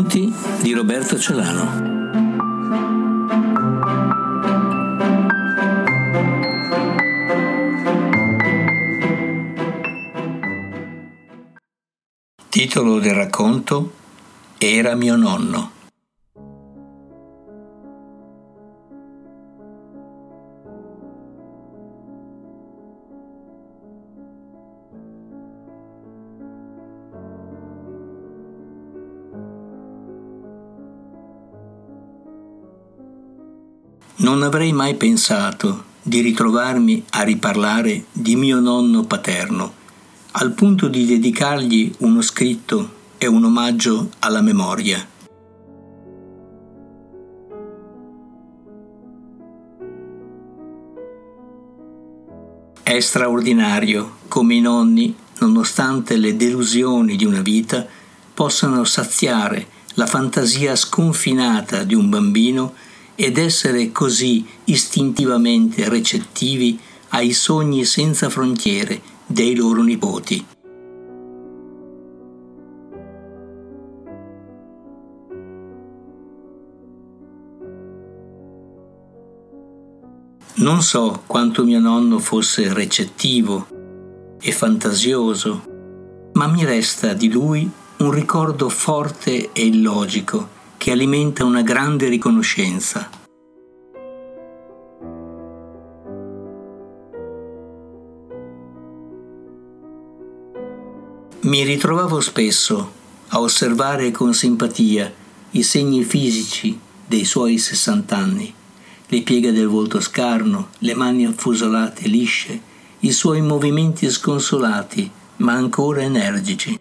Racconti di Roberto Celano. Titolo del racconto Era mio nonno. Non avrei mai pensato di ritrovarmi a riparlare di mio nonno paterno, al punto di dedicargli uno scritto e un omaggio alla memoria. È straordinario come i nonni, nonostante le delusioni di una vita, possano saziare la fantasia sconfinata di un bambino ed essere così istintivamente recettivi ai sogni senza frontiere dei loro nipoti. Non so quanto mio nonno fosse recettivo e fantasioso, ma mi resta di lui un ricordo forte e illogico che alimenta una grande riconoscenza. Mi ritrovavo spesso a osservare con simpatia i segni fisici dei suoi sessant'anni, le pieghe del volto scarno, le mani affusolate lisce, i suoi movimenti sconsolati ma ancora energici.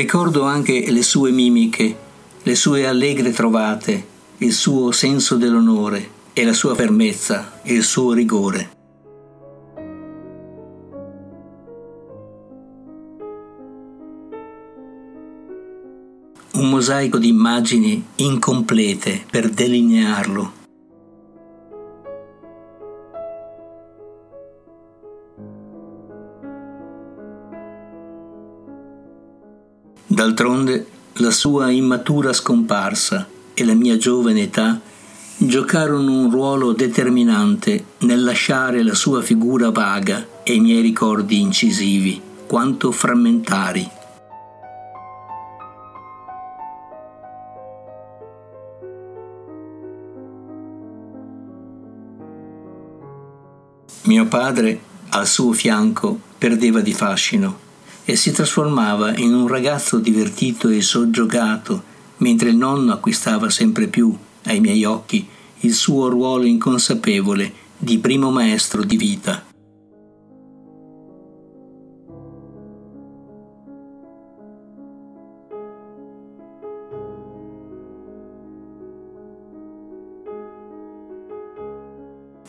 Ricordo anche le sue mimiche, le sue allegre trovate, il suo senso dell'onore e la sua fermezza e il suo rigore. Un mosaico di immagini incomplete per delinearlo D'altronde la sua immatura scomparsa e la mia giovane età giocarono un ruolo determinante nel lasciare la sua figura vaga e i miei ricordi incisivi, quanto frammentari. Mio padre, al suo fianco, perdeva di fascino e si trasformava in un ragazzo divertito e soggiogato, mentre il nonno acquistava sempre più, ai miei occhi, il suo ruolo inconsapevole di primo maestro di vita.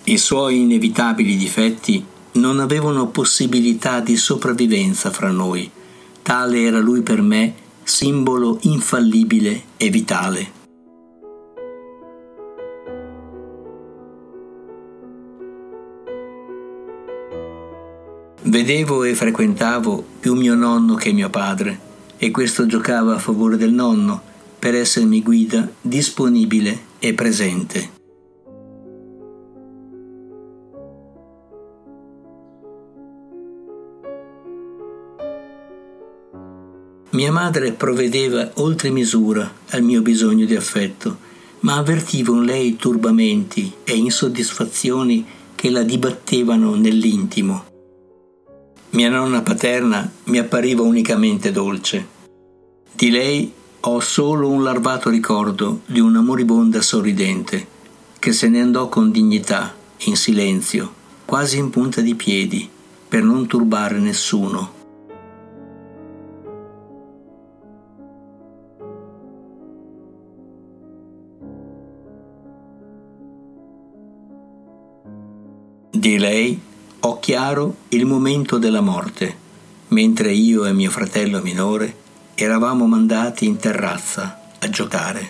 I suoi inevitabili difetti non avevano possibilità di sopravvivenza fra noi. Tale era lui per me, simbolo infallibile e vitale. Vedevo e frequentavo più mio nonno che mio padre, e questo giocava a favore del nonno, per essermi guida disponibile e presente. Mia madre provvedeva oltre misura al mio bisogno di affetto, ma avvertivo in lei turbamenti e insoddisfazioni che la dibattevano nell'intimo. Mia nonna paterna mi appariva unicamente dolce. Di lei ho solo un larvato ricordo di una moribonda sorridente, che se ne andò con dignità, in silenzio, quasi in punta di piedi, per non turbare nessuno. Di lei ho chiaro il momento della morte, mentre io e mio fratello minore eravamo mandati in terrazza a giocare.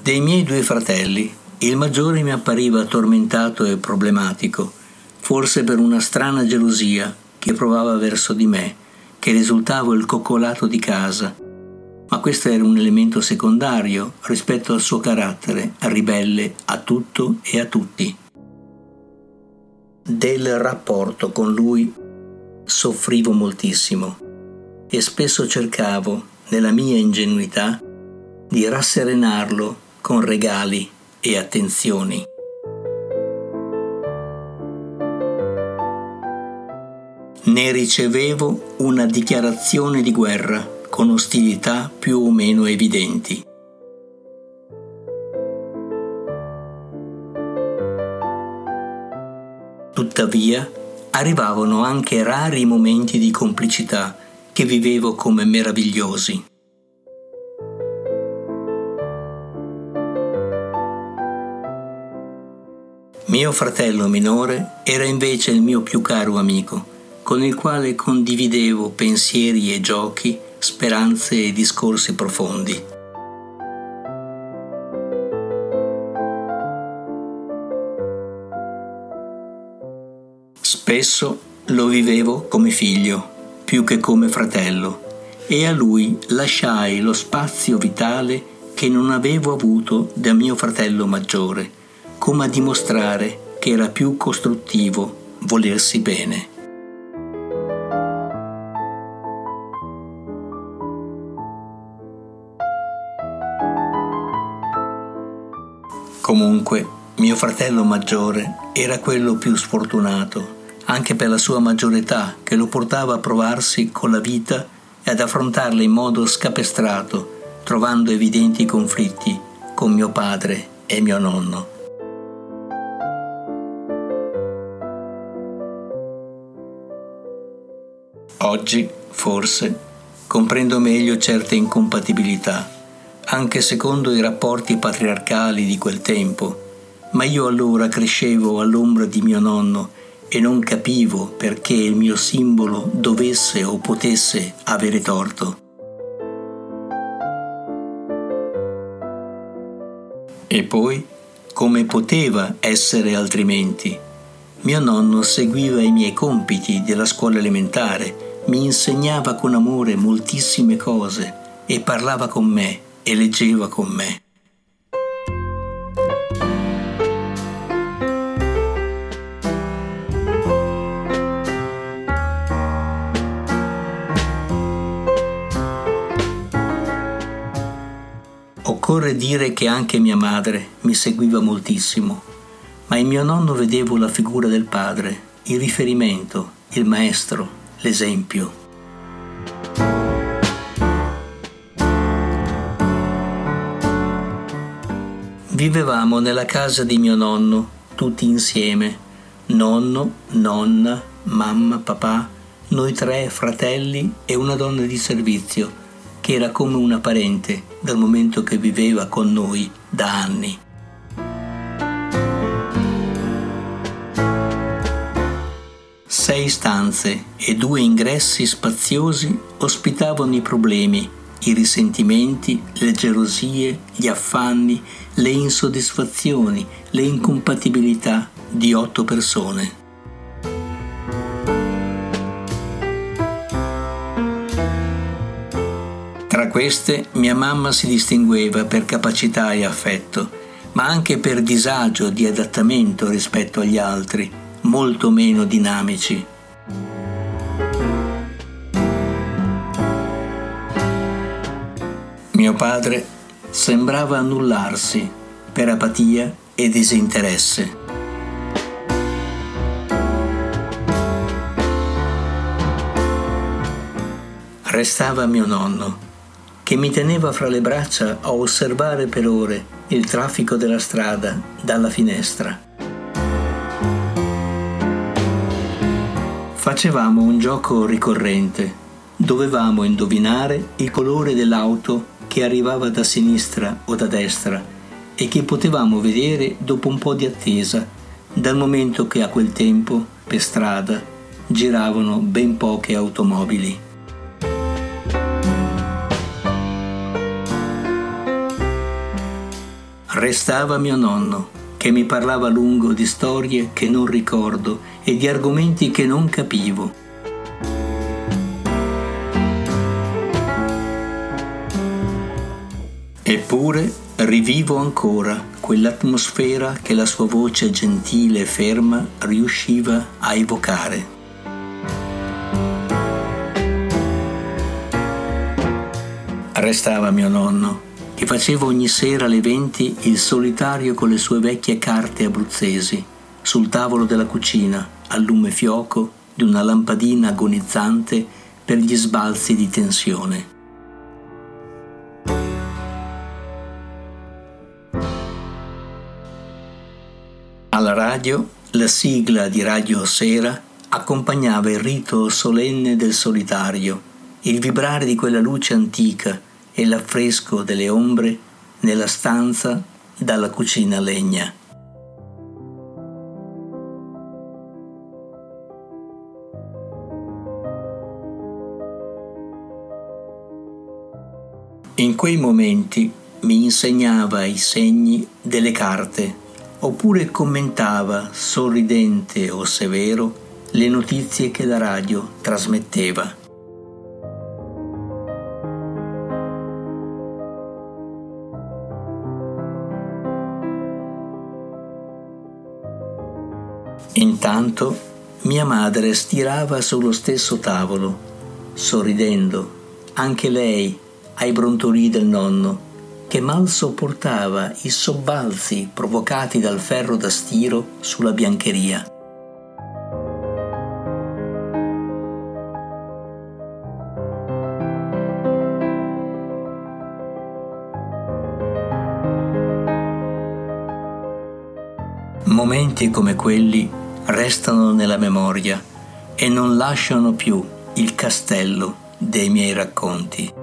Dei miei due fratelli, il maggiore mi appariva tormentato e problematico, forse per una strana gelosia che provava verso di me, che risultavo il coccolato di casa ma questo era un elemento secondario rispetto al suo carattere ribelle a tutto e a tutti. Del rapporto con lui soffrivo moltissimo e spesso cercavo, nella mia ingenuità, di rasserenarlo con regali e attenzioni. Ne ricevevo una dichiarazione di guerra con ostilità più o meno evidenti. Tuttavia, arrivavano anche rari momenti di complicità che vivevo come meravigliosi. Mio fratello minore era invece il mio più caro amico, con il quale condividevo pensieri e giochi, speranze e discorsi profondi. Spesso lo vivevo come figlio, più che come fratello, e a lui lasciai lo spazio vitale che non avevo avuto da mio fratello maggiore come a dimostrare che era più costruttivo volersi bene. Comunque, mio fratello maggiore era quello più sfortunato, anche per la sua maggiore età che lo portava a provarsi con la vita e ad affrontarla in modo scapestrato, trovando evidenti conflitti con mio padre e mio nonno. Oggi, forse, comprendo meglio certe incompatibilità, anche secondo i rapporti patriarcali di quel tempo, ma io allora crescevo all'ombra di mio nonno e non capivo perché il mio simbolo dovesse o potesse avere torto. E poi, come poteva essere altrimenti? Mio nonno seguiva i miei compiti della scuola elementare mi insegnava con amore moltissime cose e parlava con me e leggeva con me. Occorre dire che anche mia madre mi seguiva moltissimo, ma in mio nonno vedevo la figura del padre, il riferimento, il maestro, l'esempio. Vivevamo nella casa di mio nonno, tutti insieme, nonno, nonna, mamma, papà, noi tre fratelli e una donna di servizio, che era come una parente dal momento che viveva con noi da anni. Sei stanze e due ingressi spaziosi ospitavano i problemi, i risentimenti, le gelosie, gli affanni, le insoddisfazioni, le incompatibilità di otto persone. Tra queste mia mamma si distingueva per capacità e affetto, ma anche per disagio di adattamento rispetto agli altri molto meno dinamici. Mio padre sembrava annullarsi per apatia e disinteresse. Restava mio nonno, che mi teneva fra le braccia a osservare per ore il traffico della strada dalla finestra. Facevamo un gioco ricorrente. Dovevamo indovinare il colore dell'auto che arrivava da sinistra o da destra e che potevamo vedere dopo un po' di attesa, dal momento che a quel tempo, per strada, giravano ben poche automobili. restava mio nonno, che mi parlava a lungo di storie che non ricordo e di argomenti che non capivo. Eppure rivivo ancora quell'atmosfera che la sua voce gentile e ferma riusciva a evocare. Restava mio nonno, che faceva ogni sera alle venti il solitario con le sue vecchie carte abruzzesi, sul tavolo della cucina, al lume fioco di una lampadina agonizzante per gli sbalzi di tensione. Alla radio, la sigla di Radio Sera accompagnava il rito solenne del solitario, il vibrare di quella luce antica e l'affresco delle ombre nella stanza dalla cucina legna. In quei momenti mi insegnava i segni delle carte oppure commentava, sorridente o severo, le notizie che la radio trasmetteva. Intanto mia madre stirava sullo stesso tavolo, sorridendo, anche lei ai brontolii del nonno, che mal sopportava i sobbalzi provocati dal ferro da stiro sulla biancheria. Momenti come quelli restano nella memoria e non lasciano più il castello dei miei racconti.